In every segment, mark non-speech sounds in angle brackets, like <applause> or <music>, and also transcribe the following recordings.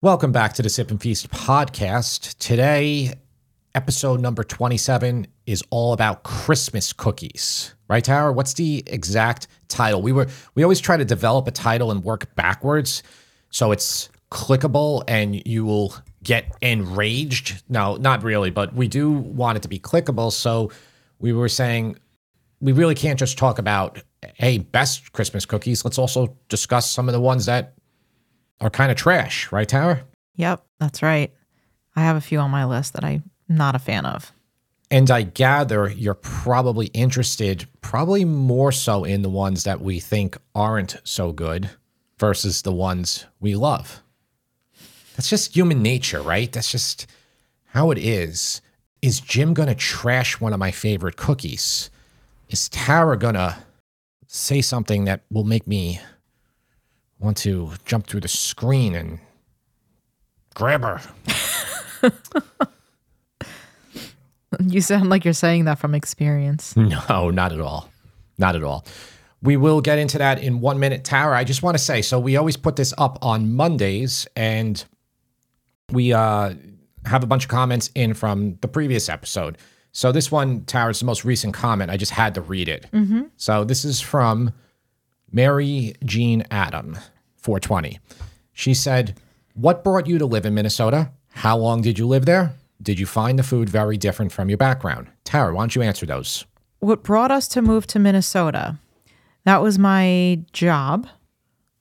Welcome back to the Sip and Feast podcast. Today, episode number 27 is all about Christmas cookies. Right, Tara? What's the exact title? We were we always try to develop a title and work backwards so it's clickable and you will get enraged. No, not really, but we do want it to be clickable. So we were saying we really can't just talk about hey, best Christmas cookies. Let's also discuss some of the ones that are kind of trash, right, Tara? Yep, that's right. I have a few on my list that I'm not a fan of. And I gather you're probably interested, probably more so in the ones that we think aren't so good versus the ones we love. That's just human nature, right? That's just how it is. Is Jim going to trash one of my favorite cookies? Is Tara going to say something that will make me want to jump through the screen and grab her? <laughs> You sound like you're saying that from experience. <laughs> No, not at all. Not at all. We will get into that in one minute. Tara, I just want to say so we always put this up on Mondays, and we uh, have a bunch of comments in from the previous episode. So this one, Tara, is the most recent comment. I just had to read it. So this is from Mary Jean Adam, 420. She said, What brought you to live in Minnesota? How long did you live there? Did you find the food very different from your background? Tara, why don't you answer those? What brought us to move to Minnesota? That was my job.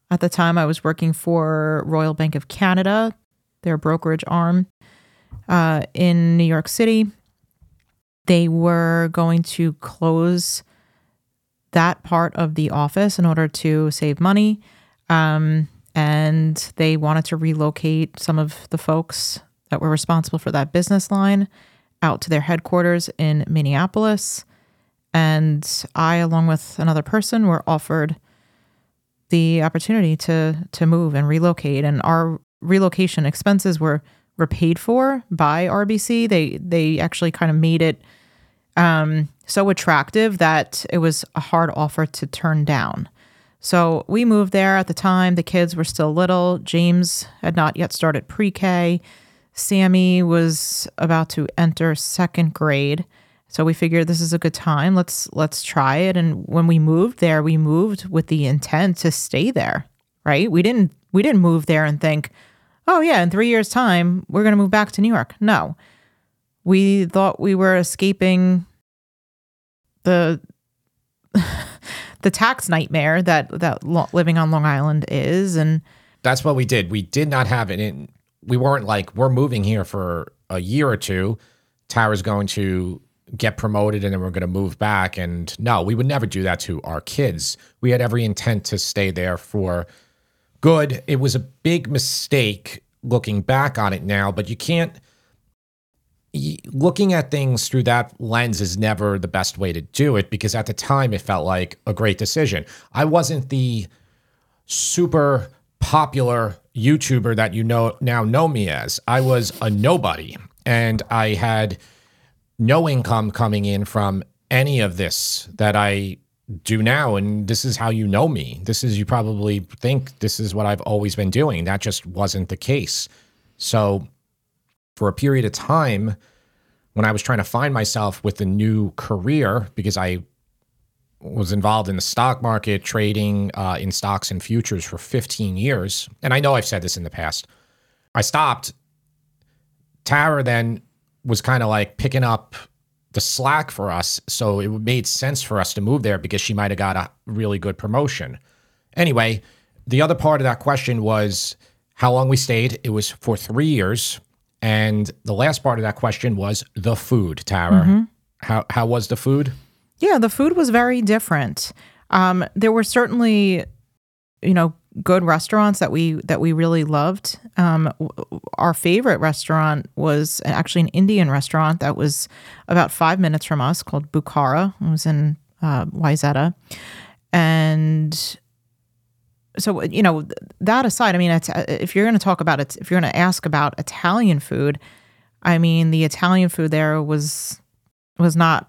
At the time, I was working for Royal Bank of Canada, their brokerage arm uh, in New York City. They were going to close that part of the office in order to save money. Um, and they wanted to relocate some of the folks that were responsible for that business line out to their headquarters in Minneapolis. And I, along with another person, were offered the opportunity to to move and relocate. And our relocation expenses were were paid for by RBC. They they actually kind of made it um, so attractive that it was a hard offer to turn down. So we moved there at the time. The kids were still little. James had not yet started pre K. Sammy was about to enter second grade. So we figured this is a good time. Let's let's try it. And when we moved there, we moved with the intent to stay there. Right? We didn't we didn't move there and think, oh yeah, in three years' time we're gonna move back to New York. No, we thought we were escaping the <laughs> the tax nightmare that that living on Long Island is, and That's what we did. We did not have it in. We weren't like we're moving here for a year or two. Tara's going to get promoted and then we're going to move back. And no, we would never do that to our kids. We had every intent to stay there for good. It was a big mistake looking back on it now, but you can't. Looking at things through that lens is never the best way to do it because at the time it felt like a great decision. I wasn't the super popular YouTuber that you know now know me as. I was a nobody and I had no income coming in from any of this that I do now and this is how you know me. This is you probably think this is what I've always been doing. That just wasn't the case. So for a period of time when I was trying to find myself with a new career because I was involved in the stock market, trading uh, in stocks and futures for 15 years. And I know I've said this in the past. I stopped. Tara then was kind of like picking up the slack for us. So it made sense for us to move there because she might have got a really good promotion. Anyway, the other part of that question was how long we stayed. It was for three years. And the last part of that question was the food, Tara. How, how was the food? Yeah, the food was very different. Um, there were certainly, you know, good restaurants that we that we really loved. Um, our favorite restaurant was actually an Indian restaurant that was about five minutes from us, called Bukhara. It was in uh, Wayzata, and so you know that aside, I mean, uh, if you're going to talk about it, if you're going to ask about Italian food, I mean, the Italian food there was was not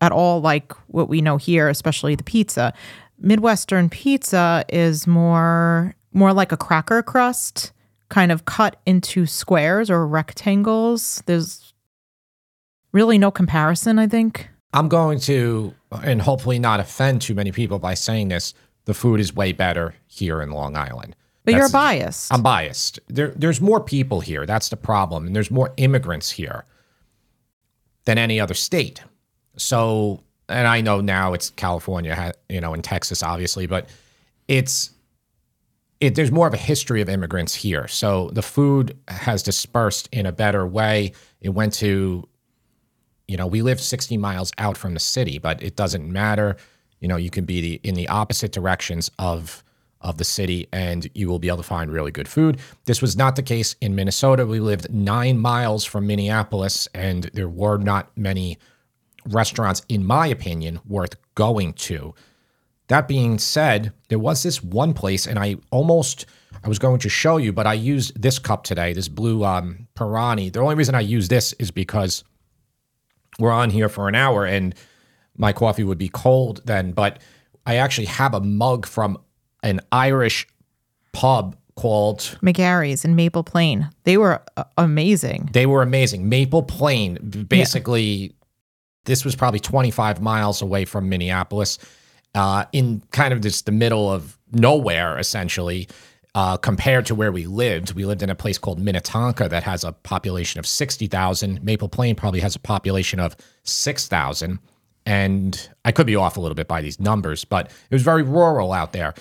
at all like what we know here, especially the pizza. Midwestern pizza is more more like a cracker crust kind of cut into squares or rectangles. There's really no comparison, I think. I'm going to, and hopefully not offend too many people by saying this, the food is way better here in Long Island. But That's- you're biased. I'm biased. There, there's more people here. That's the problem. And there's more immigrants here than any other state. So, and I know now it's California, you know, and Texas, obviously, but it's, it, there's more of a history of immigrants here. So the food has dispersed in a better way. It went to, you know, we live 60 miles out from the city, but it doesn't matter. You know, you can be the, in the opposite directions of of the city and you will be able to find really good food. This was not the case in Minnesota. We lived nine miles from Minneapolis and there were not many restaurants, in my opinion, worth going to. That being said, there was this one place, and I almost I was going to show you, but I used this cup today, this blue um, Pirani. The only reason I use this is because we're on here for an hour, and my coffee would be cold then. But I actually have a mug from an Irish pub called McGarry's in Maple Plain. They were uh, amazing. They were amazing. Maple Plain, basically, this was probably 25 miles away from Minneapolis, uh, in kind of just the middle of nowhere, essentially, uh, compared to where we lived. We lived in a place called Minnetonka that has a population of 60,000. Maple Plain probably has a population of 6,000. And I could be off a little bit by these numbers, but it was very rural out there.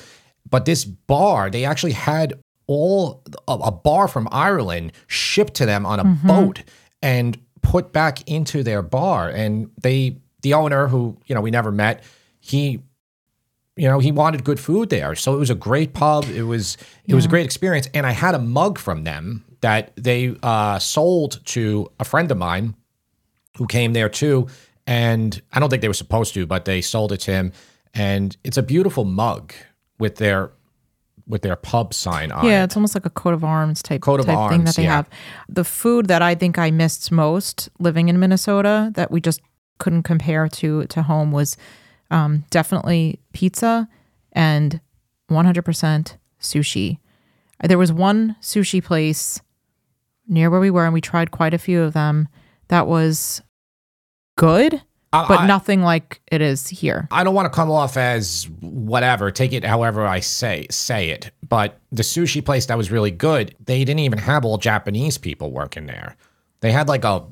But this bar, they actually had all a, bar from Ireland shipped to them on a boat and put back into their bar. And they, the owner, who you know we never met, he, you know, he wanted good food there. So it was a great pub. It was it was a great experience. And I had a mug from them that they uh, sold to a friend of mine who came there too. And I don't think they were supposed to, but they sold it to him. And it's a beautiful mug with their with their pub sign on it. Yeah, it. it's almost like a coat of arms type, Coat of type thing that they yeah. have. The food that I think I missed most living in Minnesota that we just couldn't compare to to home was um, definitely pizza and 100% sushi. There was one sushi place near where we were, and we tried quite a few of them. That was good, I- but I- nothing like it is here. I don't want to come off as whatever. Take it however I say say it. But the sushi place that was really good, they didn't even have all Japanese people working there. They had like a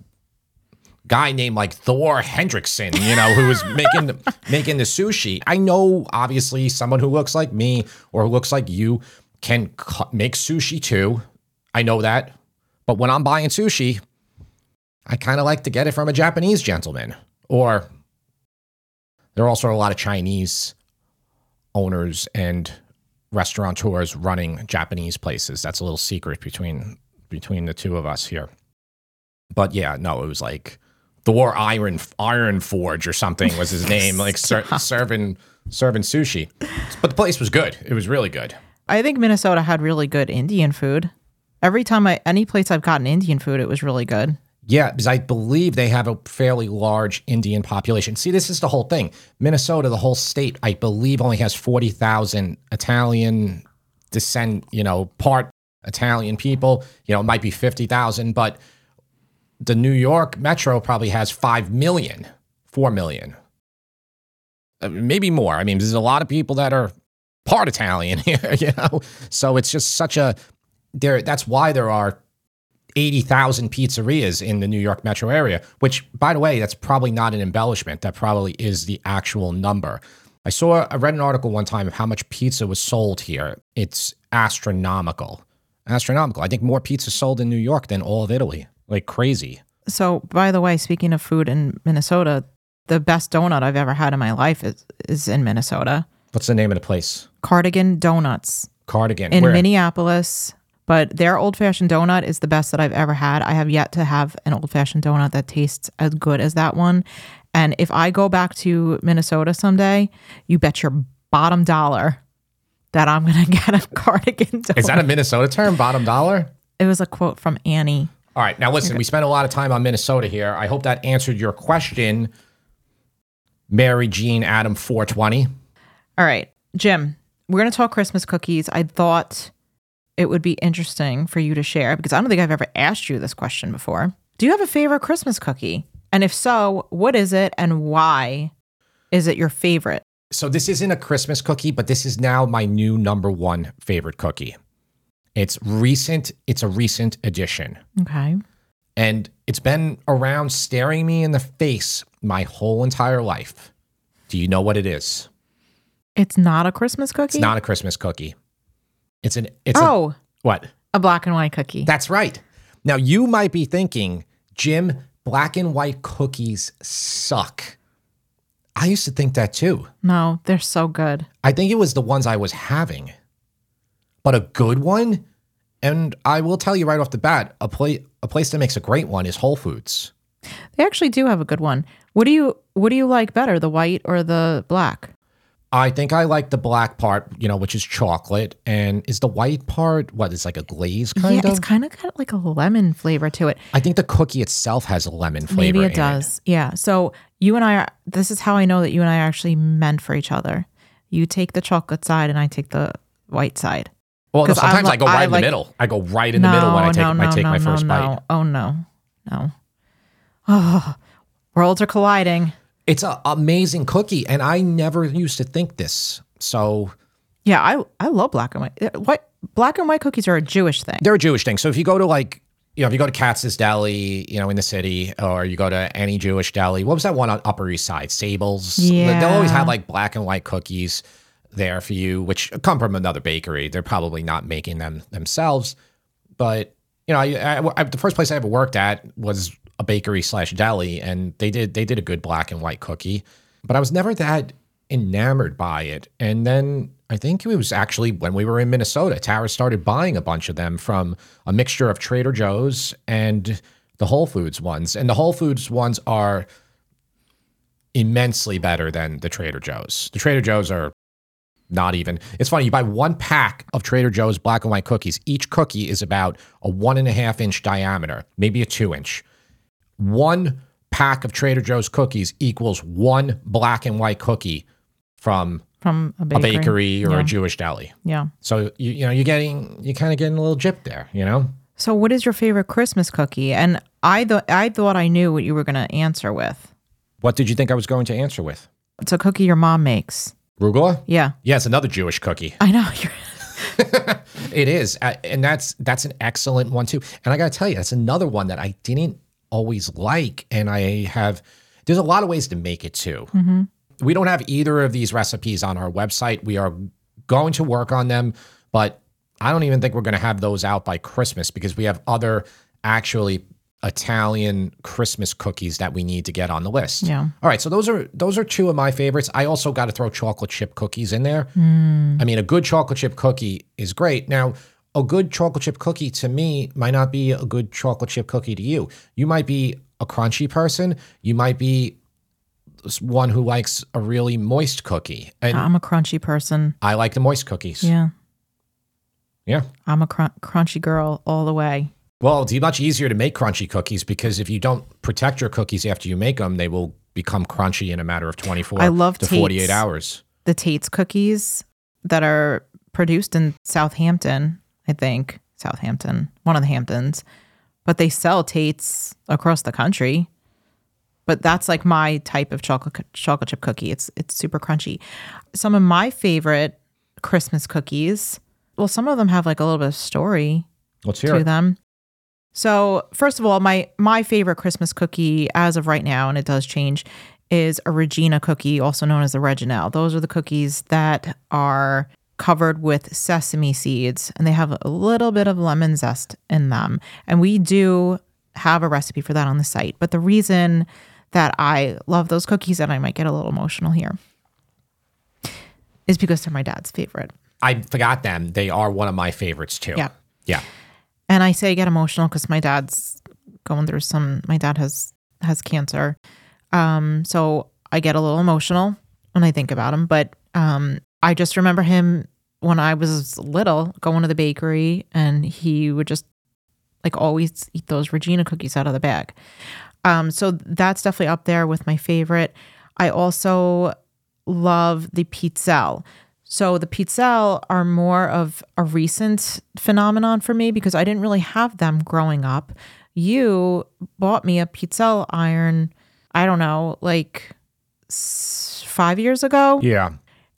guy named like Thor Hendrickson, you know, who was <laughs> making the, making the sushi. I know obviously someone who looks like me or who looks like you can cu- make sushi too. I know that. But when I'm buying sushi, I kind of like to get it from a Japanese gentleman or there are also a lot of Chinese owners and restaurateurs running Japanese places. That's a little secret between between the two of us here. But yeah, no, it was like Thor Iron Iron Forge or something was his <laughs> name, like ser- serving serving sushi. But the place was good. It was really good. I think Minnesota had really good Indian food. Every time I any place I've gotten Indian food, it was really good. Yeah, because I believe they have a fairly large Indian population. See, this is the whole thing. Minnesota, the whole state, I believe only has 40,000 Italian descent, you know, part Italian people. You know, it might be 50,000, but the New York metro probably has 5 million, 4 million. Uh, maybe more. I mean, there's a lot of people that are part Italian <laughs> here, you know. So it's just such a there that's why there are 80,000 pizzerias in the New York metro area, which, by the way, that's probably not an embellishment. That probably is the actual number. I saw, I read an article one time of how much pizza was sold here. It's astronomical. Astronomical. I think more pizza sold in New York than all of Italy. Like crazy. So, by the way, speaking of food in Minnesota, the best donut I've ever had in my life is, is in Minnesota. What's the name of the place? Cardigan Donuts Cardigan. in Where? Minneapolis. But their old fashioned donut is the best that I've ever had. I have yet to have an old fashioned donut that tastes as good as that one. And if I go back to Minnesota someday, you bet your bottom dollar that I'm going <laughs> to get a cardigan donut. Is that a Minnesota term? Bottom dollar? it was a quote from Annie. All right. Now, listen, we spent a lot of time on Minnesota here. I hope that answered your question, Mary Jean Adam 420. All right, Jim, we're going to talk Christmas cookies. I thought it would be interesting for you to share because I don't think I've ever asked you this question before. Do you have a favorite Christmas cookie? And if so, what is it and why is it your favorite? So this isn't a Christmas cookie, but this is now my new number one favorite cookie. It's recent. It's a recent addition. Okay. And it's been around staring me in the face my whole entire life. Do you know what it is? It's not a Christmas cookie? It's not a Christmas cookie. It's an it's a, oh, what? a black and white cookie. That's right. Now you might be thinking, Jim, black and white cookies suck. I used to think that too. no, they're so good. I think it was the ones I was having. But a good one, and I will tell you right off the bat, a place a place that makes a great one is Whole Foods. They actually do have a good one. What do you what do you like better, the white or the black? I think I like the black part, you know, which is chocolate, and is the white part what is like a glaze kind yeah, of? Yeah, it's kind of got like a lemon flavor to it. I think the cookie itself has a lemon flavor. Maybe it does. Yeah. So you and I are this is how I know that you and I are actually meant for each other. You take the chocolate side and I take the white side. Well, no, I sometimes I, li- go right I in like- the middle. I go right in the middle when I take no, I take no, my no, first no. bite. Oh no. No. Oh, <sighs> worlds are colliding. It's an amazing cookie, and I never used to think this. So Yeah, I I love black and white. Uh, What black and white cookies are a Jewish thing. they're a Jewish thing. So if you go to like, you know, if you go to Katz's Deli, you know, in the city, or you go to any Jewish deli, what was that one on Upper East Side? Sables. Yeah. They'll always have like black and white cookies there for you, which come from another bakery. They're probably not making them themselves, but you know, I, I, I- the first place I ever worked at was a bakery slash deli, and they did they did a good black and white cookie, but I was never that enamored by it. And then I think it was actually when we were in Minnesota, Tara started buying a bunch of them from a mixture of Trader Joe's and the Whole Foods ones, and the Whole Foods ones are immensely better than the Trader Joe's. The Trader Joe's are not even. It's funny. You buy one pack of Trader Joe's black and white cookies. Each cookie is about a one and a half inch diameter, maybe a two inch. One pack of Trader Joe's cookies equals one black and white cookie from from a a bakery. bakery or yeah. a Jewish deli. Yeah. So you you know you're getting you kind of getting a little gypped there. You know. So, what is your favorite Christmas cookie? And I thought I thought I knew what you were going to answer with. What did you think I was going to answer with? It's a cookie your mom makes. Rugula? Yeah, Yeah, it's another Jewish cookie. I know. <laughs> <laughs> It is, and that's that's an excellent one too. And I got to tell you, that's another one that I didn't always like, and I have. There's a lot of ways to make it too. Mm-hmm. We don't have either of these recipes on our website. We are going to work on them, but I don't even think we're going to have those out by Christmas because we have other actually Italian Christmas cookies that we need to get on the list. Yeah. All right, so those are those are two of my favorites. I also got to throw chocolate chip cookies in there. Mm. I mean, a good chocolate chip cookie is great. Now, a good chocolate chip cookie to me might not be a good chocolate chip cookie to you. You might be a crunchy person. You might be one who likes a really moist cookie. And I'm a crunchy person. I like the moist cookies. Yeah, Yeah. I'm a cr- crunchy girl all the way. Well, it's much easier to make crunchy cookies because if you don't protect your cookies after you make them, they will become crunchy in a matter of 24 I love to 48 hours. The Tate's cookies that are produced in Southampton, I think Southampton, one of the Hamptons, but they sell Tate's across the country. But that's like my type of chocolate chocolate chip cookie. It's it's super crunchy. Some of my favorite Christmas cookies. Well, some of them have like a little bit of story Let's hear to it. them. So, first of all, my my favorite Christmas cookie as of right now, and it does change, is a Regina cookie, also known as the Reginelle. Those are the cookies that are covered with sesame seeds, and they have a little bit of lemon zest in them. And we do have a recipe for that on the site. But the reason that I love those cookies, and I might get a little emotional here, is because they're my dad's favorite. I forgot them. They are one of my favorites too. Yeah. Yeah. And I say get emotional because my dad's going through some. My dad has has cancer, um, so I get a little emotional when I think about him. But um, I just remember him when I was little, going to the bakery, and he would just like always eat those Regina cookies out of the bag. Um, so that's definitely up there with my favorite. I also love the pizzelle. So the pizzelle are more of a recent phenomenon for me because I didn't really have them growing up. You bought me a pizzelle iron, I don't know, like five years ago. Yeah.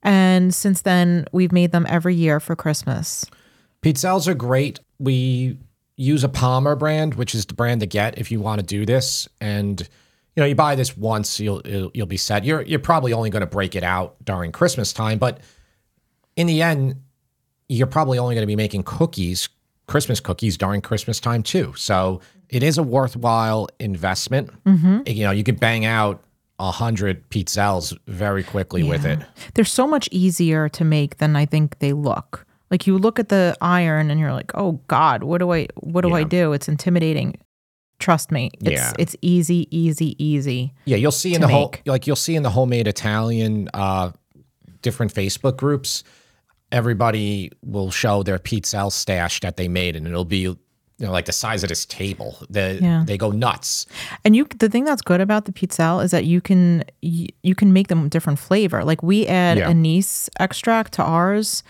And since then, we've made them every year for Christmas. Pizzelles are great. We use a Palmer brand, which is the brand to get if you want to do this. And you know, you buy this once, you'll you'll, you'll be set. You're you're probably only going to break it out during Christmas time, but in the end, you're probably only going to be making cookies, Christmas cookies during Christmas time too. So it is a worthwhile investment. Mm-hmm. You know, you could bang out a hundred pizzelles very quickly with it. They're so much easier to make than I think they look. Like you look at the iron and you're like, "Oh God, what do I what do I do?" It's intimidating. Trust me, it's Yeah. it's easy, easy, easy. Yeah, you'll see in the whole like you'll see in the homemade Italian uh different Facebook groups, everybody will show their pizzelle stash that they made and it'll be you know like the size of this table. The, Yeah. They go nuts. And you, the thing that's good about the pizzelle is that you can you, you can make them different flavor. Like we add Yeah. anise extract to ours,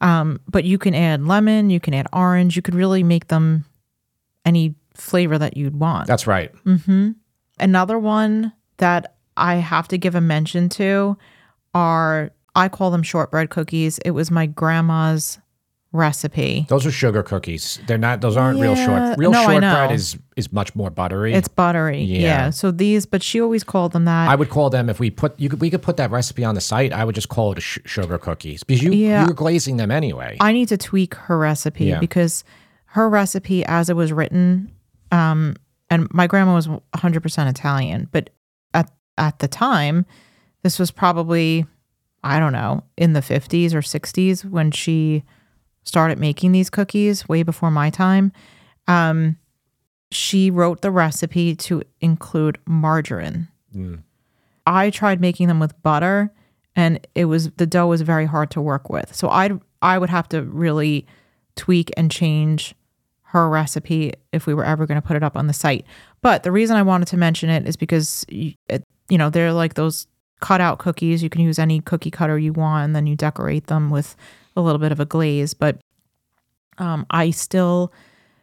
um, but you can add lemon, you can add orange. You could really make them any flavor that you'd want. That's right. Mm-hmm. Another one that I have to give a mention to are I call them shortbread cookies. It was my grandma's recipe. Those are sugar cookies. They're not those aren't real Yeah, short. Real no, is is much more buttery. It's buttery. Yeah. Yeah. So these, but she always called them that. I would call them if we put you could we could put that recipe on the site. I would just call it a sh- sugar cookies because you Yeah. you're glazing them anyway. I need to tweak her recipe Yeah. because her recipe, as it was written, um, and my grandma was 100% Italian, but at at the time, this was probably, I don't know, in the 50s or 60s when she started making these cookies, way before my time. Um, she wrote the recipe to include margarine. Mm. I tried making them with butter and it was the dough was very hard to work with. So I I would have to really tweak and change her recipe if we were ever going to put it up on the site. But the reason I wanted to mention it is because you, it, you know they're like those cutout cookies. You can use any cookie cutter you want, and then you decorate them with a little bit of a glaze. But um, I still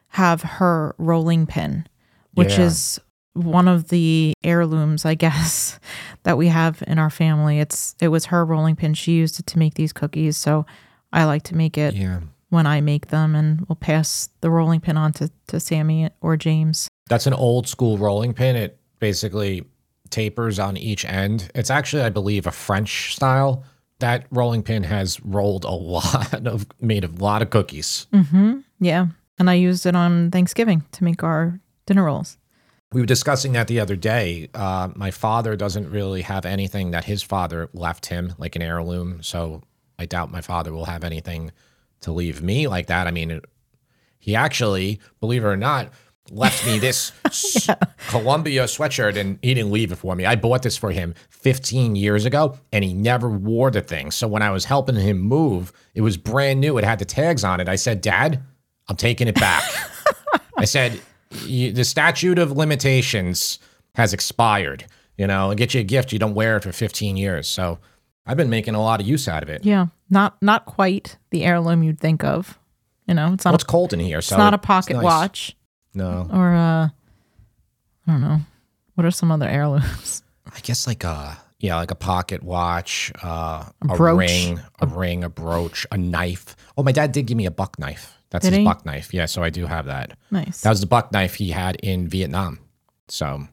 have her rolling pin, which Yeah. is one of the heirlooms, I <laughs> guess, that we have in our family. It's it was her rolling pin. She used it to make these cookies, so I like to make it yeah. when I make them, and we'll pass the rolling pin on to, to Sammy or James. That's an old school rolling pin. It basically tapers on each end. It's actually, I believe, a French style. That rolling pin has rolled a lot of, made a lot of cookies. Mm-hmm. Yeah, and I used it on Thanksgiving to make our dinner rolls. We were discussing that the other day. Uh, my father doesn't really have anything that his father left him, like an heirloom. So I doubt my father will have anything to leave me like that. I mean, it, he actually, believe it or not, left me this <laughs> s- Columbia sweatshirt and he didn't leave it for me. I bought this for him 15 years ago and he never wore the thing. So when I was helping him move, it was brand new. It had the tags on it. I said, Dad, I'm taking it back. <laughs> I said, the statute of limitations has expired. You know, and get you a gift, you don't wear it for 15 years. So I've been making a lot of use out of it. Yeah, not not quite the heirloom you'd think of. You know, it's not Well, it's a, cold in here, so it's not a pocket nice. watch No, or uh, I don't know. What are some other heirlooms? <laughs> I guess like a yeah, like a pocket watch, uh, a, brooch. ring, a ring, a brooch, a knife. Oh, my dad did give me a buck knife. That's Did his he? buck knife. Yeah, so I do have that. Nice. That was the buck knife he had in Vietnam. So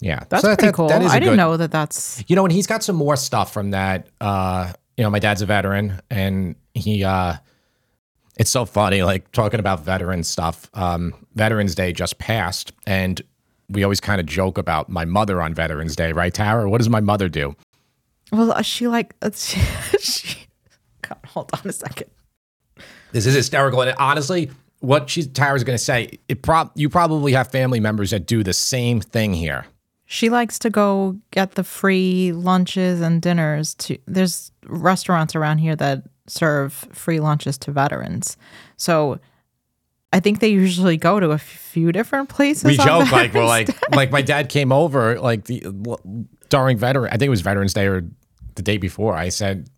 yeah, That's So that- pretty that- cool. that is a I didn't good- know that that's You know, and he's got some more stuff from that. Uh, you know, my dad's a veteran, and he. uh It's so funny, like talking about veteran stuff. Um, Veterans Day just passed, and we always kind of joke about my mother on Veterans Day, right, Tara? What does my mother do? well. uh, She like <laughs> she, she God, hold on a second. This is hysterical, and honestly, what she's Tara's going to say, it prob you probably have family members that do the same thing here. She likes to go get the free lunches and dinners to there's restaurants around here that serve free lunches to veterans. So I think they usually go to a few different places. we joke <laughs> like Veterans like like my dad came over like the during veteran I think it was Veterans Day or the day before. I said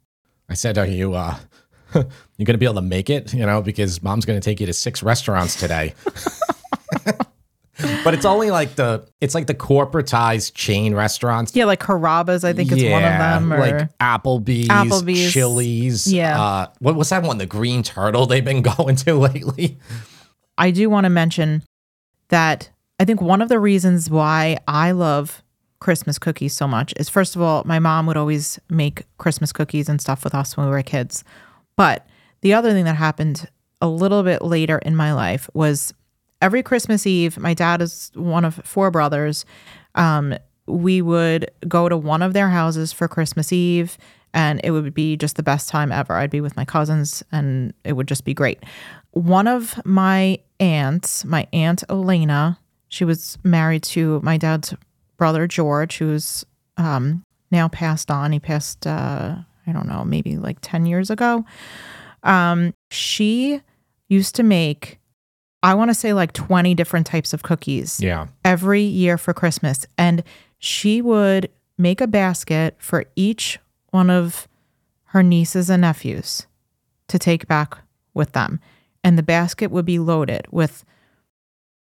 I said, "Are you uh, <laughs> you're going to be able to make it?" You know, because mom's going to take you to six restaurants today. <laughs> <laughs> but it's only like the it's like the corporatized chain restaurants. Yeah, like Carrabba's, I think it's one of them. Or like Applebee's, Applebee's. Chili's. Yeah. Uh, what what's that one? The Green Turtle they've been <laughs> going to lately. I do want to mention that I think one of the reasons why I love Christmas cookies so much is first of all, my mom would always make Christmas cookies and stuff with us when we were kids. But the other thing that happened a little bit later in my life was every Christmas Eve, my dad is one of four brothers. Um, we would go to one of their houses for Christmas Eve, and it would be just the best time ever. I'd be with my cousins, and it would just be great. One of my aunts, my aunt Elena, she was married to my dad's brother George, who's um, now passed on. He passed, uh, I don't know, maybe like 10 years ago. Um, she used to make, I want to say like 20 different types of cookies Yeah. every year for Christmas. And she would make a basket for each one of her nieces and nephews to take back with them. And the basket would be loaded with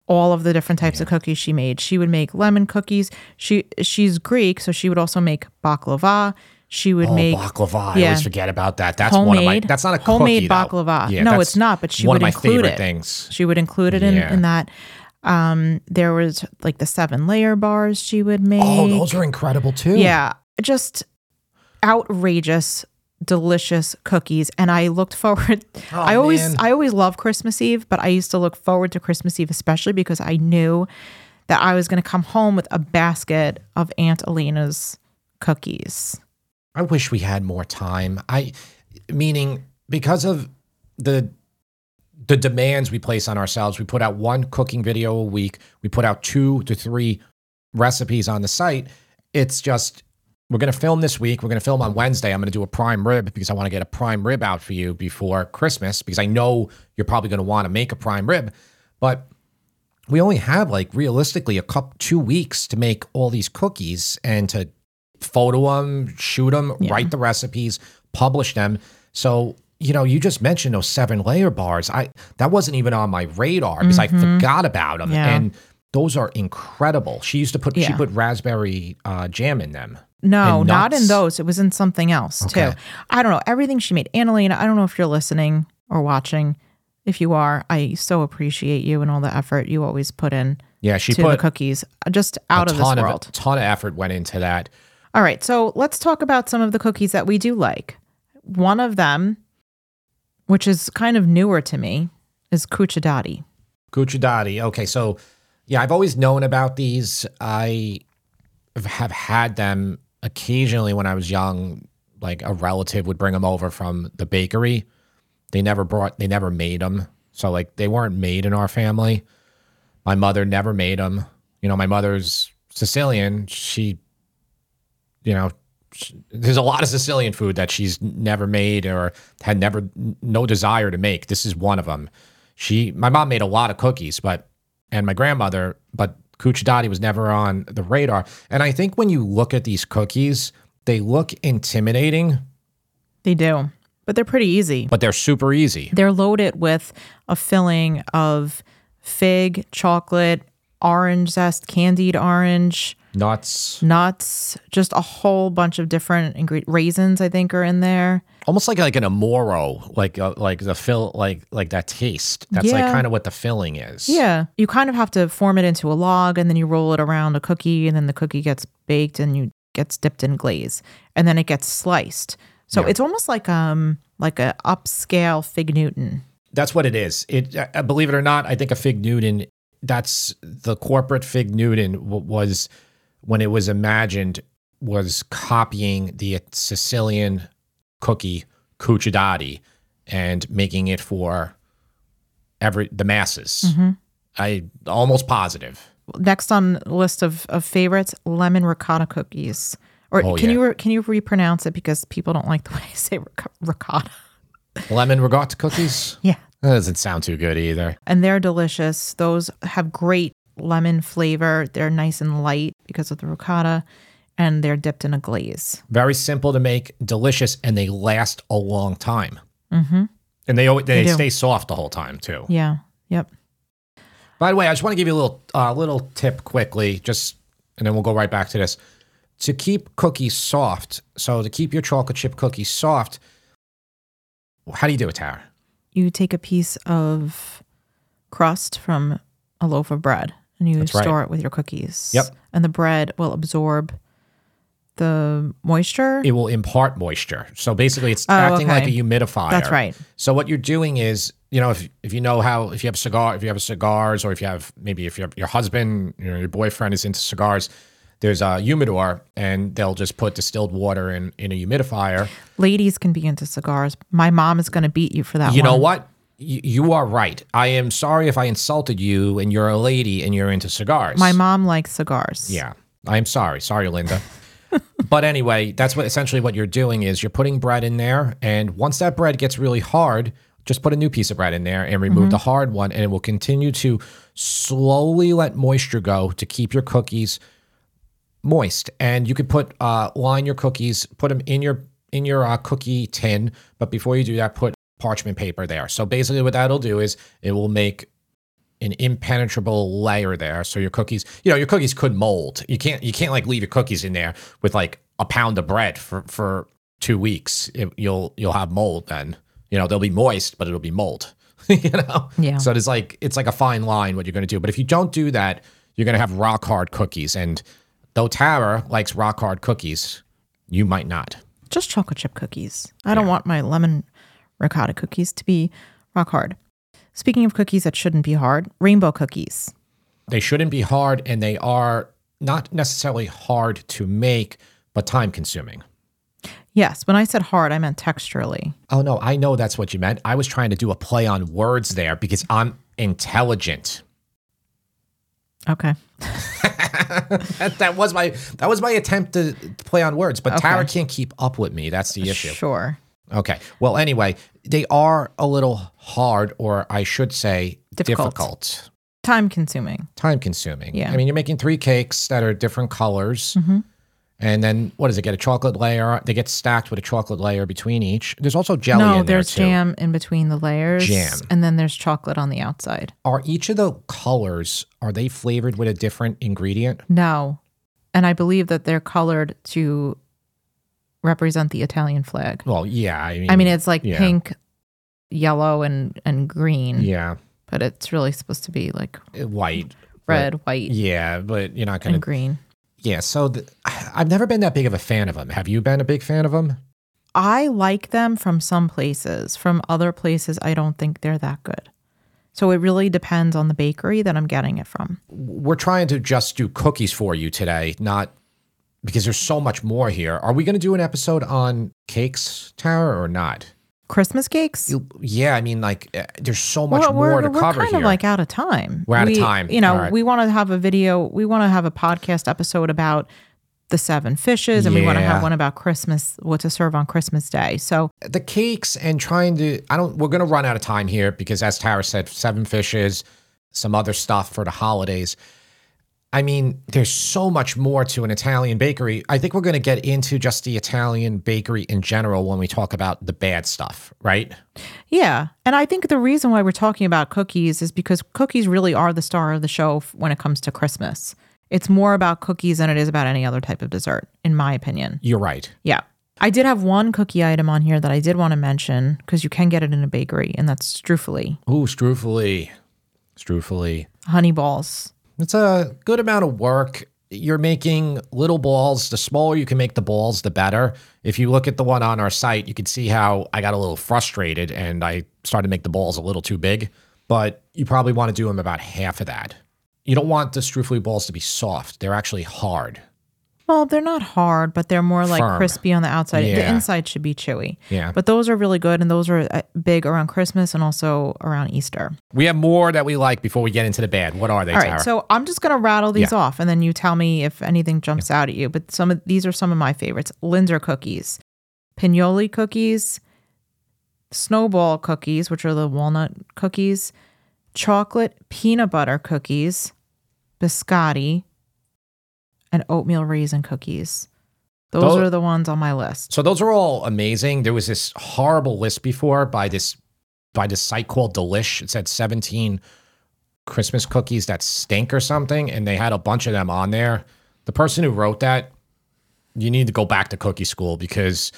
all of the different types of cookies she made. She would make lemon cookies. She she's Greek, so she would also make baklava. She would Oh, make baklava. I yeah. always forget about that. That's one of my. homemade. That's not a homemade cookie, baklava. Yeah, no, it's not. But she one would of my include favorite it. things. She would include it in, Yeah. in that. Um, there was like the seven layer bars she would make. Oh, those are incredible too. Yeah, just outrageous, delicious cookies. And I looked forward. Oh, I always, man. I always love Christmas Eve, but I used to look forward to Christmas Eve especially because I knew that I was going to come home with a basket of Aunt Elena's cookies. I wish we had more time. I meaning because of the the demands we place on ourselves, we put out one cooking video a week. We put out two to three recipes on the site. It's just we're going to film this week. We're going to film on Wednesday. I'm going to do a prime rib because I want to get a prime rib out for you before Christmas because I know you're probably going to want to make a prime rib. But we only have like realistically a couple two weeks to make all these cookies and to photo them, shoot them, Yeah. write the recipes, publish them. So you know, you just mentioned those seven layer bars. I that wasn't even on my radar because I forgot about them, Mm-hmm. Yeah. and those are incredible. She used to put she put raspberry uh, jam in them. No, not in those. It was in something else Okay. too. I don't know. Everything she made. Aunt Elena, I don't know if you're listening or watching. If you are, I so appreciate you and all the effort you always put in Yeah, she to put the cookies. Just out a of this world. of ton of effort went into that. All right, so let's talk about some of the cookies that we do like. One of them, which is kind of newer to me, is Cuccidati. Cuccidati. Okay, so yeah, I've always known about these. I have had them occasionally when I was young. Like a relative would bring them over from the bakery. They never brought, they never made them. So like they weren't made in our family. My mother never made them. You know, my mother's Sicilian. She, you know, there's a lot of Sicilian food that she's never made or had never no desire to make. This is one of them. She, my mom made a lot of cookies, but and my grandmother, but Cuccidati was never on the radar. And I think when you look at these cookies, they look intimidating, They do, but they're pretty easy. but they're super easy. They're loaded with a filling of fig, chocolate, orange zest, candied orange, Nuts, nuts, just a whole bunch of different ingredients. Raisins, I think, are in there. almost like like an amoro, like uh, like the fill, like like that taste. That's like kind of what the filling is. Yeah. You kind of have to form it into a log and then you roll it around a cookie and then the cookie gets baked and you gets dipped in glaze and then it gets sliced. So Yeah. it's almost like um like a upscale fig Newton. That's what it is. It, uh, believe it or not, I think a fig Newton. That's the corporate fig Newton was when it was imagined was copying the Sicilian cookie cuccidati and making it for every the masses. Mm-hmm. I almost positive. Next on list of, of favorites, lemon ricotta cookies. Or Oh, can yeah. you can you repronounce it because people don't like the way I say ricotta. Lemon ricotta cookies. <laughs> Yeah. That doesn't sound too good either. And they're delicious. Those have great lemon flavor. They're nice and light because of the ricotta. and they're dipped in a glaze. Very simple to make, delicious, and they last a long time. Mm-hmm. And they always, they, do. stay soft the whole time too. Yeah. Yep. By the way, I just want to give you a little uh, little tip quickly, just and then we'll go right back to this. To keep cookies soft, so to keep your chocolate chip cookies soft, how do you do it, Tara? You take a piece of crust from a loaf of bread and you right. store it with your cookies. Yep. And the bread will absorb the moisture. It will impart moisture. So basically, it's Oh, acting like a humidifier. That's right. So what you're doing is, you know, if if you know how, if you have cigar, if you have cigars, or if you have maybe if you have your husband, you know, your boyfriend is into cigars, there's a humidor, and they'll just put distilled water in in a humidifier. Ladies can be into cigars. My mom is going to beat you for that You know what? You, you are right. I am sorry if I insulted you, and you're a lady and you're into cigars. My mom likes cigars. Yeah, I am sorry. Sorry, Linda. <laughs> but anyway, that's what essentially what you're doing is you're putting bread in there, and once that bread gets really hard, just put a new piece of bread in there and remove mm-hmm. the hard one, and it will continue to slowly let moisture go to keep your cookies moist. And you could put uh, line your cookies, put them in your in your uh, cookie tin, but before you do that, put parchment paper there. So basically, what that'll do is it will make an impenetrable layer there. So your cookies, you know, your cookies could mold. You can't you can't like leave your cookies in there with like a pound of bread for for two weeks. It, you'll you'll have mold then. You know, they'll be moist, but it'll be mold. <laughs> you know. Yeah. So it's like it's like a fine line what you're going to do. But if you don't do that, you're going to have rock hard cookies. And though Tara likes rock hard cookies, you might not. Just chocolate chip cookies. I don't want my lemon ricotta cookies to be rock hard. Speaking of cookies that shouldn't be hard, rainbow cookies. They shouldn't be hard, and they are not necessarily hard to make, but time consuming. Yes, when I said hard, I meant texturally. Oh no, I know that's what you meant. I was trying to do a play on words there because I'm intelligent. Okay. That, <laughs> that was my that was my attempt to play on words, but Tara can't keep up with me. That's the issue. Sure. Okay. Well, anyway, they are a little hard, or I should say, Difficult. difficult. Time consuming. Time consuming. Yeah. I mean, you're making three cakes that are different colors. Mm-hmm. And then what does it get? A chocolate layer. They get stacked with a chocolate layer between each. There's also jelly no, in there there's too. jam in between the layers. Jam. And then there's chocolate on the outside. Are each of the colors are they flavored with a different ingredient? No. And I believe that they're colored to represent the Italian flag. Well, yeah. I mean, I mean, it's like yeah. pink, yellow, and, and green, yeah, but it's really supposed to be like white, red, but- white, yeah, but you're not gonna. and green. Yeah. So the, <sighs> I've never been that big of a fan of them. Have you been a big fan of them? I like them from some places. From other places, I don't think they're that good. So it really depends on the bakery that I'm getting it from. We're trying to just do cookies for you today, not because there's so much more here. Are we going to do an episode on cakes, Tara, or not? Christmas cakes? You- Yeah, I mean, like, uh, there's so much Well, more to we're cover kind here. of like out of time. We're out of time. You know, right. we want to have a video. We want to have a podcast episode about the seven fishes, and we want to have one about Christmas, what to serve on Christmas Day. So the cakes and trying to i don't we're going to run out of time here because as tara said seven fishes some other stuff for the holidays i mean there's so much more to an italian bakery i think we're going to get into just the italian bakery in general when we talk about the bad stuff right yeah, and I think the reason why we're talking about cookies is because cookies really are the star of the show when it comes to Christmas. It's more about cookies than it is about any other type of dessert, in my opinion. you're right Yeah. I did have one cookie item on here that I did want to mention because you can get it in a bakery, and that's struffoli, ooh struffoli struffoli honey balls. It's a good amount of work. You're making little balls. The smaller you can make the balls, the better. If you look at the one on our site, you can see how I got a little frustrated and I started to make the balls a little too big. But you probably want to do them about half of that. You don't want the struffoli balls to be soft. They're actually hard. Well, they're not hard, but they're more like Firm. crispy on the outside. The Yeah. inside should be chewy. Yeah. But those are really good, and those are uh, big around Christmas and also around Easter. We have more that we like before we get into the bad. What are they, All Tara? so I'm just gonna rattle these Yeah. off, and then you tell me if anything jumps out at you. But some of these are some of my favorites: Linzer cookies, Pignoli cookies, Snowball cookies, which are the walnut cookies, chocolate peanut butter cookies, biscotti, and oatmeal raisin cookies. Those Those- are the ones on my list. So those are all amazing. There was this horrible list before by this by this site called Delish. It said 17 Christmas cookies that stink or something, and they had a bunch of them on there. The person who wrote that, you need to go back to cookie school because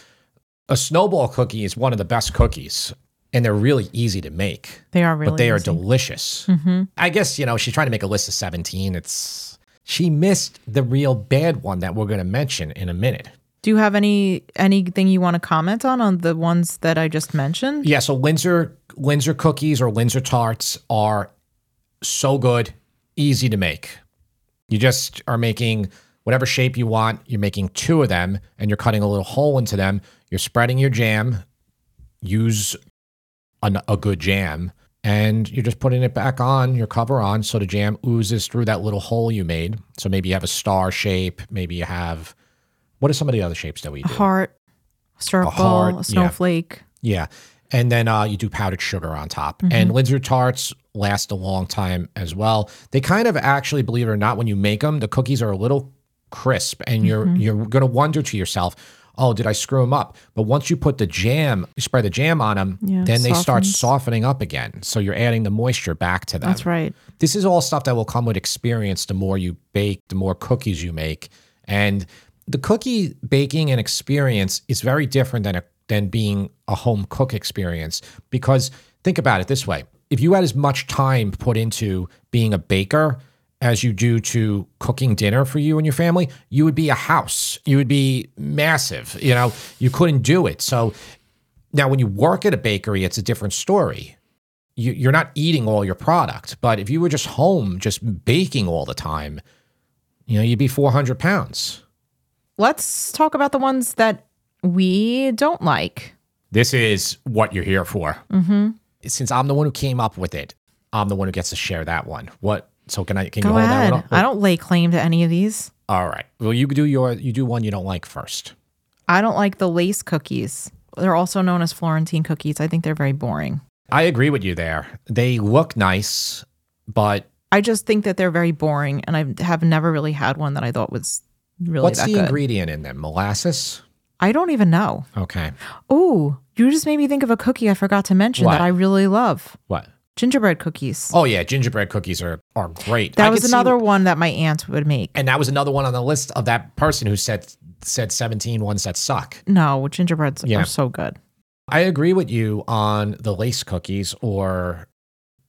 a snowball cookie is one of the best cookies, and they're really easy to make. They are really but they are delicious. Mm-hmm. I guess you know she's trying to make a list of 17. It's she missed the real bad one that we're going to mention in a minute. Do you have any anything you want to comment on on the ones that I just mentioned? Yeah, so Linzer Linzer cookies or Linzer tarts are so good, easy to make. You just are making whatever shape you want. You're making two of them and you're cutting a little hole into them. You're spreading your jam. Use an, a good jam and you're just putting it back on, your cover on, so the jam oozes through that little hole you made. So maybe you have a star shape. Maybe you have, what are some of the other shapes that we A do? heart, a circle, heart, a snowflake. Yeah. And then uh, you do powdered sugar on top. And Linzer tarts last a long time as well. They kind of actually, believe it or not, when you make them, the cookies are a little crisp and you're you're going to wonder to yourself, "Oh, did I screw them up?" But once you put the jam, you spread the jam on them, Yeah, then they start softening up again. So you're adding the moisture back to them. That's right. This is all stuff that will come with experience. The more you bake, the more cookies you make, and the cookie baking and experience is very different than a, than being a home cook experience. Because think about it this way: if you had as much time put into being a baker as you do to cooking dinner for you and your family, you would be a house. You would be massive. You know, you couldn't do it. So now, when you work at a bakery, it's a different story you, you're not eating all your product. But if you were just home, just baking all the time, you know, you'd be 400 pounds. Let's talk about the ones that we don't like. This is what you're here for. Mm-hmm. Since I'm the one who came up with it, I'm the one who gets to share that one. What? So can I? Can you hold ahead. that one? Up? I don't lay claim to any of these. All right. Well, you do your. You do one you don't like first. I don't like the lace cookies. They're also known as Florentine cookies. I think they're very boring. I agree with you there. They look nice, but I just think that they're very boring, and I have never really had one that I thought was really what's the good. ingredient in them? Molasses. I don't even know. Okay. Oh, you just made me think of a cookie I forgot to mention What? that I really love. What? Gingerbread cookies. Oh yeah, gingerbread cookies are are great. that I was could see- another one that my aunt would make. and that was another one on the list of that person who said said 17 ones that suck. No, gingerbreads Yeah. are so good. I agree with you on the lace cookies or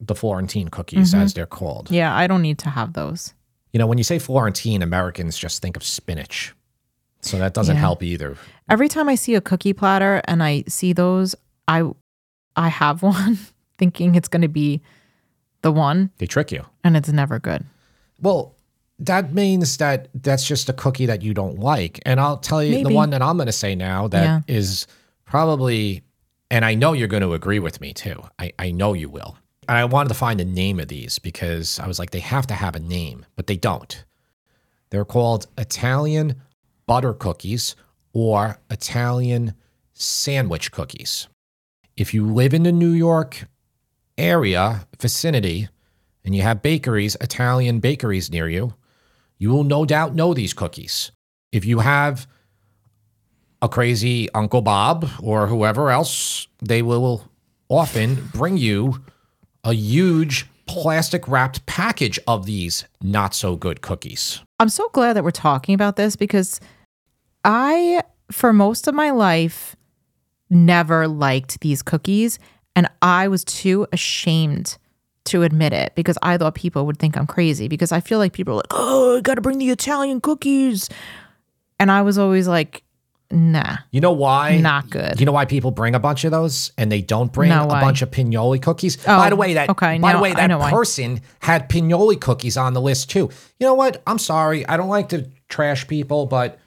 the Florentine cookies Mhm. as they're called. Yeah, I don't need to have those. You know, when you say Florentine, Americans just think of spinach. So that doesn't Yeah. help either. Every time I see a cookie platter and I see those, I I have <laughs> one thinking it's going to be the one They trick you. and it's never good. Well, that means that that's just a cookie that you don't like. And I'll tell you the one that I'm going to say now that is Yeah. probably, and I know you're going to agree with me too. I, I know you will. And I wanted to find the name of these because I was like, they have to have a name, but they don't. They're called Italian butter cookies or Italian sandwich cookies. If you live in the New York area vicinity and you have bakeries, Italian bakeries near you, you will no doubt know these cookies. If you have a crazy Uncle Bob or whoever else, they will often bring you a huge plastic wrapped package of these not so good cookies. I'm so glad that we're talking about this because I, for most of my life, never liked these cookies. And I was too ashamed to admit it because I thought people would think I'm crazy because I feel like people are like, oh, I got to bring the Italian cookies. And I was always like, nah, You know why? not good. You know why people bring a bunch of those and they don't bring No, a bunch of pignoli cookies? Oh, by the way, that okay, by the way that know why. person had pignoli cookies on the list too. You know what? I'm sorry. I don't like to trash people, but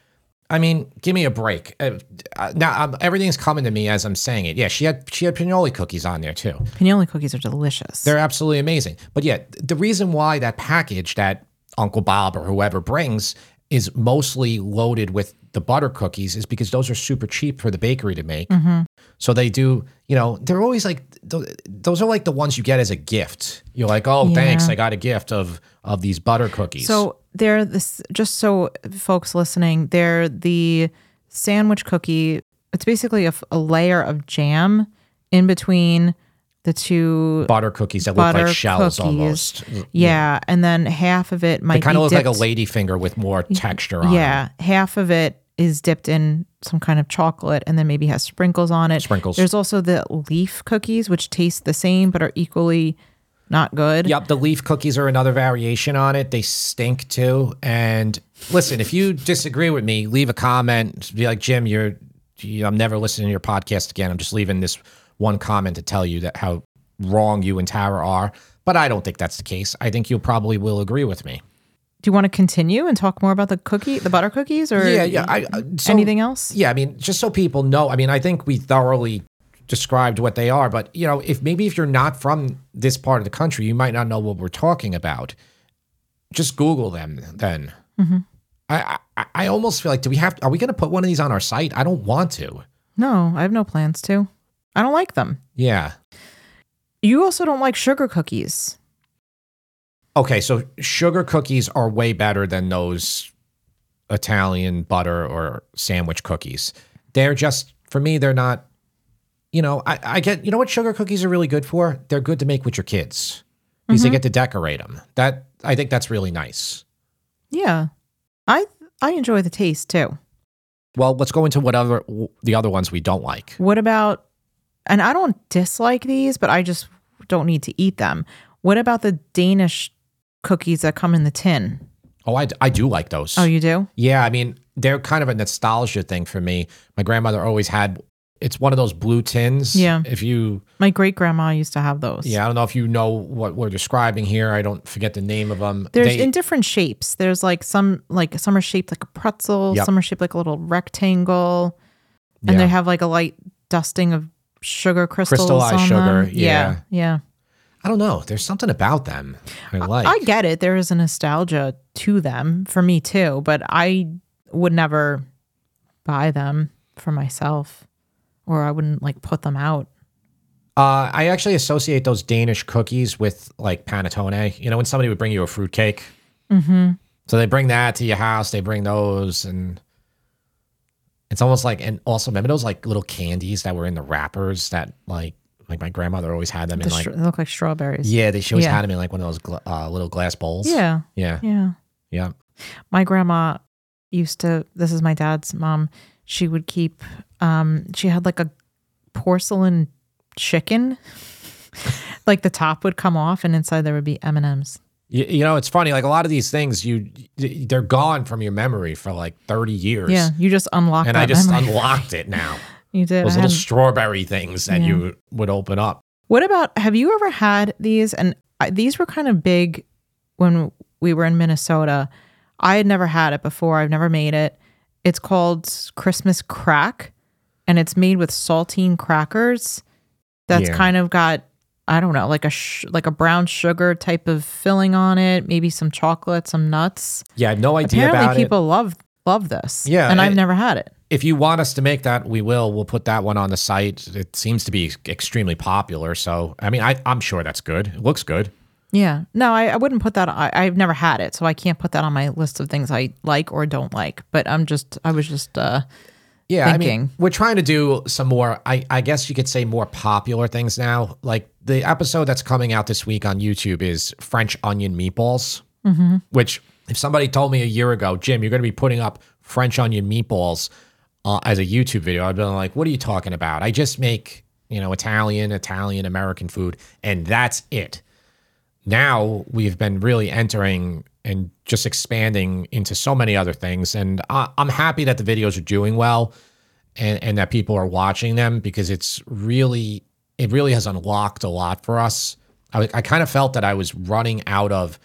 I mean, give me a break. Uh, uh, now um, everything's coming to me as I'm saying it. Yeah, she had she had pignoli cookies on there too. Pignoli cookies are delicious. They're absolutely amazing. But yeah, the reason why that package that Uncle Bob or whoever brings is mostly loaded with the butter cookies is because those are super cheap for the bakery to make. So they do, you know, they're always like those are like the ones you get as a gift. You're like, oh, thanks, I got a gift of of these butter cookies. So they're this just so folks listening, they're the sandwich cookie. It's basically a layer of jam in between the two. butter cookies that look like shells cookies. almost. Yeah, and then half of it might kind of look like a dipped- lady finger with more texture on it. Yeah, half of it is dipped in some kind of chocolate and then maybe has sprinkles on it. Sprinkles. There's also the leaf cookies, which taste the same but are equally not good. Yep, the leaf cookies are another variation on it. They stink too. And listen, if you disagree with me, leave a comment. Be like, Jim, you're, you, I'm never listening to your podcast again. I'm just leaving this one comment to tell you that how wrong you and Tara are. But I don't think that's the case. I think you probably will agree with me. Do you want to continue and talk more about the cookie, the butter cookies, or Yeah, yeah. I, I- so- anything else? Yeah, I mean, just so people know, I mean, I think we thoroughly described what they are, but you know, if maybe if you're not from this part of the country, you might not know what we're talking about. Just Google them then. Mm-hmm. I, I I almost feel like do we have are we going to put one of these on our site? I don't want to. No, I have no plans to. I don't like them. Yeah. You also don't like sugar cookies. Okay, so sugar cookies are way better than those Italian butter or sandwich cookies. They're just for me, they're not. You know, I, I get. You know what sugar cookies are really good for? They're good to make with your kids because they mm-hmm. get to decorate them. That I think that's really nice. Yeah, I I enjoy the taste too. Well, let's go into what other the other ones we don't like. What about? And I don't dislike these, but I just don't need to eat them. What about the Danish cookies that come in the tin? Oh, I, I do like those. Oh, you do? Yeah, I mean, they're kind of a nostalgia thing for me. My grandmother always had. It's one of those blue tins. Yeah. If you My great grandma used to have those. Yeah, I don't know if you know what we're describing here. I don't forget the name of them. There's They- in different shapes. There's like some like some are shaped like a pretzel, Yep. some are shaped like a little rectangle, and yeah. they have like a light dusting of sugar crystals. Crystallized sugar, them. yeah. yeah. I don't know. There's something about them I like. I get it. There is a nostalgia to them for me too, but I would never buy them for myself, or I wouldn't like put them out. uh, I actually associate those Danish cookies with like panettone. You know, when somebody would bring you a fruitcake. Mm-hmm. So they bring that to your house. They bring those, and it's almost like. And also, remember those like little candies that were in the wrappers that like like my grandmother always had them The in like. str- they look like strawberries. yeah, they she always Yeah. had them in like one of those gla- uh, little glass bowls. yeah, yeah, yeah. yeah. my grandma used to this is my dad's mom she would keep um she had like a porcelain chicken <laughs> like the top would come off and inside there would be m&ms You, you know, it's funny. Like a lot of these things, you they're gone from your memory for like thirty years. yeah you just unlock it. and that I just memory. unlocked it now. <laughs> you did Those I little hadn't- strawberry things that Yeah. you would open up. what about have you ever had these and I, these were kind of big when we were in minnesota i had never had it before i've never made it it's called christmas crack and it's made with saltine crackers that's Yeah. kind of got i don't know like a sh- like a brown sugar type of filling on it maybe some chocolate some nuts Yeah, I have no idea apparently about it. people love love this Yeah, and i've it- never had it If you want us to make that, we will. We'll put that one on the site. It seems to be extremely popular. So, I mean, I, I'm sure that's good. It looks good. Yeah. No, I, I wouldn't put that. I, I've never had it, so I can't put that on my list of things I like or don't like. But I'm just, I was just, uh, Yeah, I mean, thinking. we're trying to do some more. I, I guess you could say more popular things now. Like the episode that's coming out this week on YouTube is French onion meatballs. Mm-hmm. Which, if somebody told me a year ago, Jim, you're going to be putting up French onion meatballs uh, as a YouTube video, I'd been like, "What are you talking about? I just make you know Italian, Italian American food, and that's it." Now we've been really entering and just expanding into so many other things, and I, I'm happy that the videos are doing well and, and that people are watching them because it's really it really has unlocked a lot for us. I, I kind of felt that I was running out of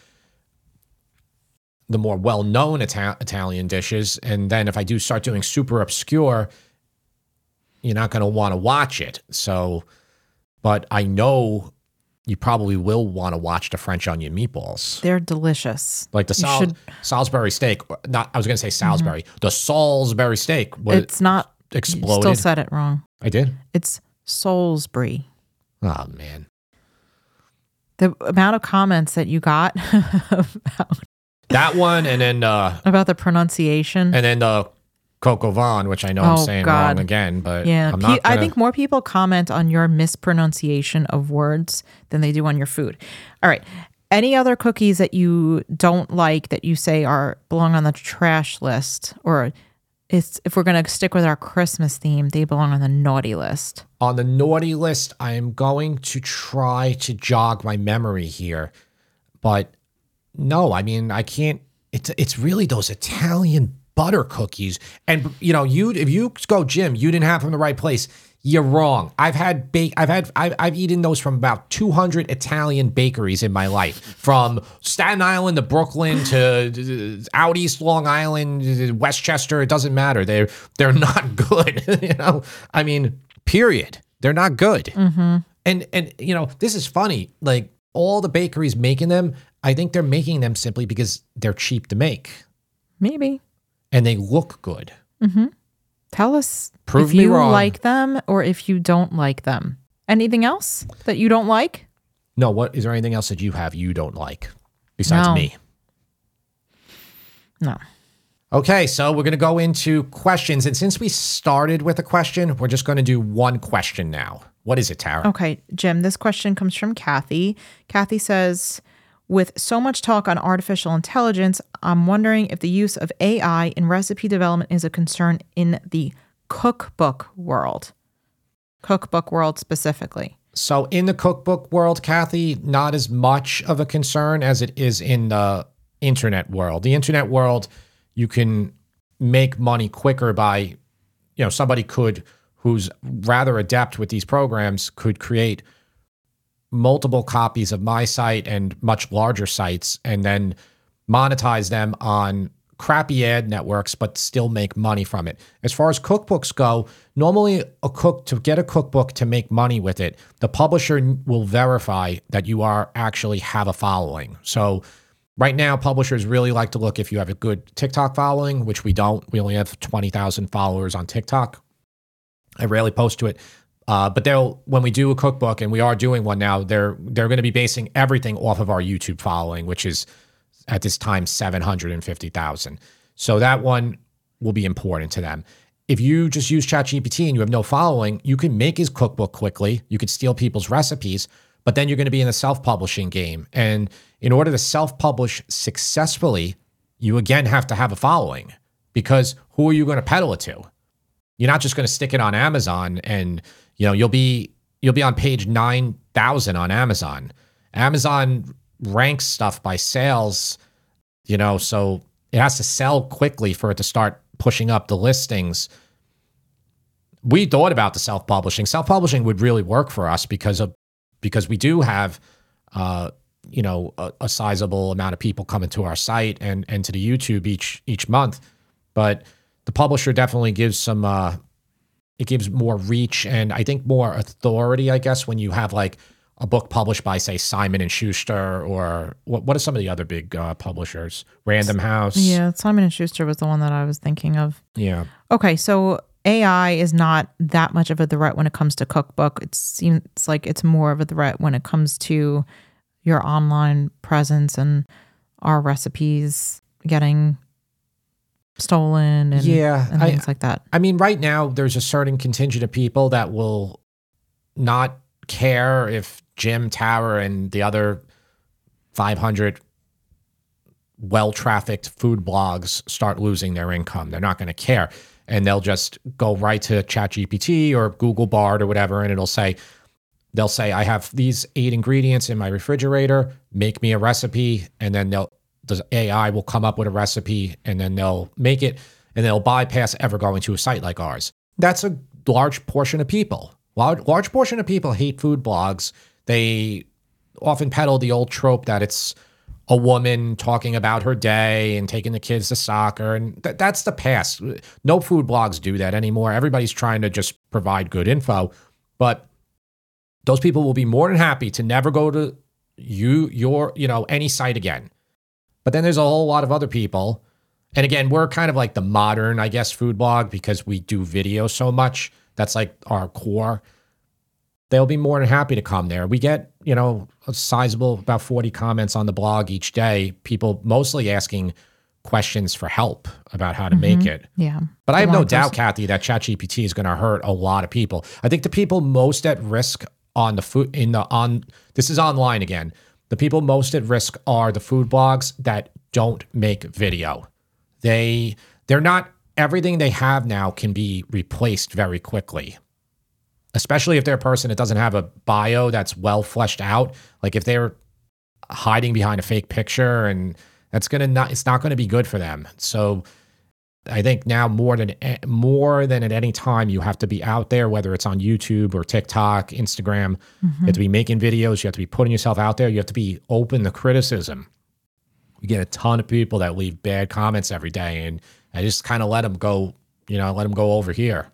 the more well-known Ita- Italian dishes, and then if I do start doing super obscure, you're not going to want to watch it. So, but I know you probably will want to watch the French onion meatballs, they're delicious. like the Sal- should- Salisbury steak. Not I was going to say Salisbury, mm-hmm. the Salisbury steak. Was It's not, you exploded. still said it wrong. I did. It's Salisbury. Oh man. The amount of comments that you got <laughs> about, That one and then uh about the pronunciation. and then the Coco Vaughn, which I know I'm Oh, saying God. wrong again, but yeah, I'm pe- not I gonna- think more people comment on your mispronunciation of words than they do on your food. All right. Any other cookies that you don't like that you say are belong on the trash list, or it's if we're gonna stick with our Christmas theme, they belong on the naughty list. on the naughty list, I am going to try to jog my memory here. But no, I mean, I can't it's it's really those Italian butter cookies. And you know, you if you go Jim, you didn't have them in the right place. You're wrong. I've had bake. I've had. I've, I've eaten those from about 200 Italian bakeries in my life, from Staten Island to Brooklyn to uh, out east Long Island, Westchester. It doesn't matter. They're they're not <laughs> good. you know. I mean, period. They're not good. And and you know, this is funny. Like all the bakeries making them, I think they're making them simply because they're cheap to make Maybe. and they look good. Mm-hmm. Tell us Prove if you wrong. like them or if you don't like them. Anything else that you don't like? No, what is there anything else that you have you don't like besides No. me? No. Okay, so we're going to go into questions. And since we started with a question, we're just going to do one question now. What is it, Tara? Okay, Jim, this question comes from Kathy. Kathy says, with so much talk on artificial intelligence, I'm wondering if the use of AI in recipe development is a concern in the cookbook world. Cookbook world specifically. So, in the cookbook world, Kathy, not as much of a concern as it is in the internet world. The internet world, you can make money quicker by, you know, somebody could, who's rather adept with these programs, could create multiple copies of my site and much larger sites and then monetize them on crappy ad networks but still make money from it. As far as cookbooks go, normally a cook to get a cookbook to make money with it, the publisher will verify that you are actually have a following. So right now publishers really like to look if you have a good TikTok following, which we don't. We only have 20,000 followers on TikTok. I rarely post to it. Uh, but they'll when we do a cookbook, and we are doing one now, they're they're going to be basing everything off of our YouTube following, which is at this time seven hundred and fifty thousand. So that one will be important to them. If you just use ChatGPT and you have no following, you can make his cookbook quickly. You could steal people's recipes, but then you're going to be in the self-publishing game. And in order to self-publish successfully, you again have to have a following because who are you going to peddle it to? You're not just going to stick it on Amazon and you know you'll be you'll be on page 9000 on Amazon. Amazon ranks stuff by sales, you know, so it has to sell quickly for it to start pushing up the listings. We thought about the self-publishing. Self-publishing would really work for us because of because we do have uh you know a, a sizable amount of people coming to our site and and to the YouTube each each month, but the publisher definitely gives some uh it gives more reach and I think more authority, I guess, when you have like a book published by, say, Simon and Schuster, or what? What are some of the other big uh, publishers? Random House. Yeah, Simon and Schuster was the one that I was thinking of. Yeah. Okay, so AI is not that much of a threat when it comes to cookbook. It seems like it's more of a threat when it comes to your online presence and our recipes getting stolen and, Yeah, and I- things like that. I mean, right now there's a certain contingent of people that will not care if Jim Tower and the other 500 well trafficked food blogs start losing their income. They're not going to care. And they'll just go right to ChatGPT or Google Bard or whatever, and it'll say, they'll say, I have these eight ingredients in my refrigerator, make me a recipe. And then they'll, the AI will come up with a recipe and then they'll make it and they'll bypass ever going to a site like ours. That's a large portion of people. Large, large portion of people hate food blogs. They often peddle the old trope that it's a woman talking about her day and taking the kids to soccer. And th- that's the past. No food blogs do that anymore. Everybody's trying to just provide good info. But those people will be more than happy to never go to you, your, you know, any site again. But then there's a whole lot of other people. And again, we're kind of like the modern, I guess, food blog because we do video so much. That's like our core. they'll be more than happy to come there. We get, you know, a sizable about 40 comments on the blog each day, people mostly asking questions for help about how to make it. Yeah. But I have no doubt. Kathy, that ChatGPT is going to hurt a lot of people. I think the people most at risk on the food in the on this is online again. The people most at risk are the food blogs that don't make video. They they're not everything they have now can be replaced very quickly. Especially if they're a person that doesn't have a bio that's well fleshed out. Like if they're hiding behind a fake picture and that's gonna not it's not gonna be good for them. So I think now more than eh, more than at any time, you have to be out there, whether it's on YouTube or TikTok, Instagram. You have to be making videos. You have to be putting yourself out there. You have to be open to criticism. We get a ton of people that leave bad comments every day, and I just kind of let them go. You know, let them go over here.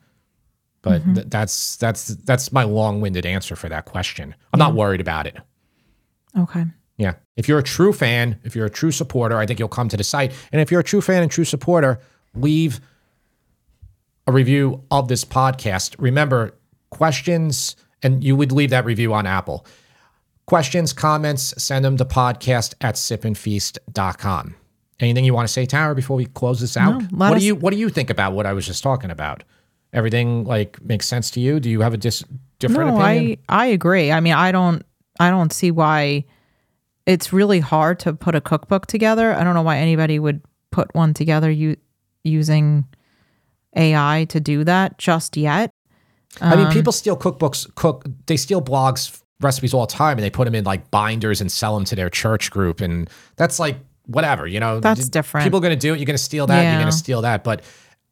But mm-hmm. th- that's that's that's my long-winded answer for that question. I'm not worried about it. Okay. Yeah. If you're a true fan, if you're a true supporter, I think you'll come to the site. And if you're a true fan and true supporter, leave a review of this podcast. Remember, questions, and you would leave that review on Apple. Questions, comments, send them to podcast at sipandfeast.com. Anything you want to say, Tara, before we close this out? No, what us- do you what do you think about what I was just talking about? Everything like makes sense to you? Do you have a dis- different no, opinion? I I agree. I mean, I don't I don't see why it's really hard to put a cookbook together. I don't know why anybody would put one together u- using AI to do that just yet. I Um, mean, people steal cookbooks, cook. They steal blogs recipes all the time, and they put them in like binders and sell them to their church group, and that's like whatever, you know. That's different. People are going to do it. You're going to steal that. You're going to steal that, but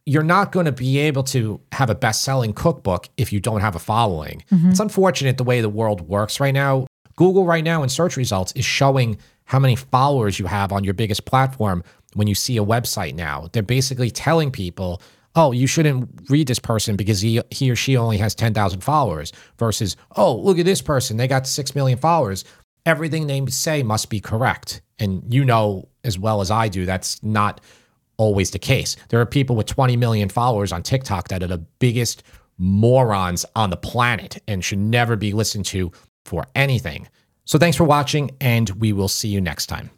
you're not going to be able to have a best-selling cookbook if you don't have a following. Mm-hmm. It's unfortunate the way the world works right now. Google right now in search results is showing how many followers you have on your biggest platform when you see a website now. They're basically telling people, "Oh, you shouldn't read this person because he he or she only has 10,000 followers." Versus, "Oh, look at this person. They got 6 million followers." Everything they say must be correct. And you know as well as I do that's not always the case. There are people with 20 million followers on TikTok that are the biggest morons on the planet and should never be listened to for anything. So thanks for watching, and we will see you next time.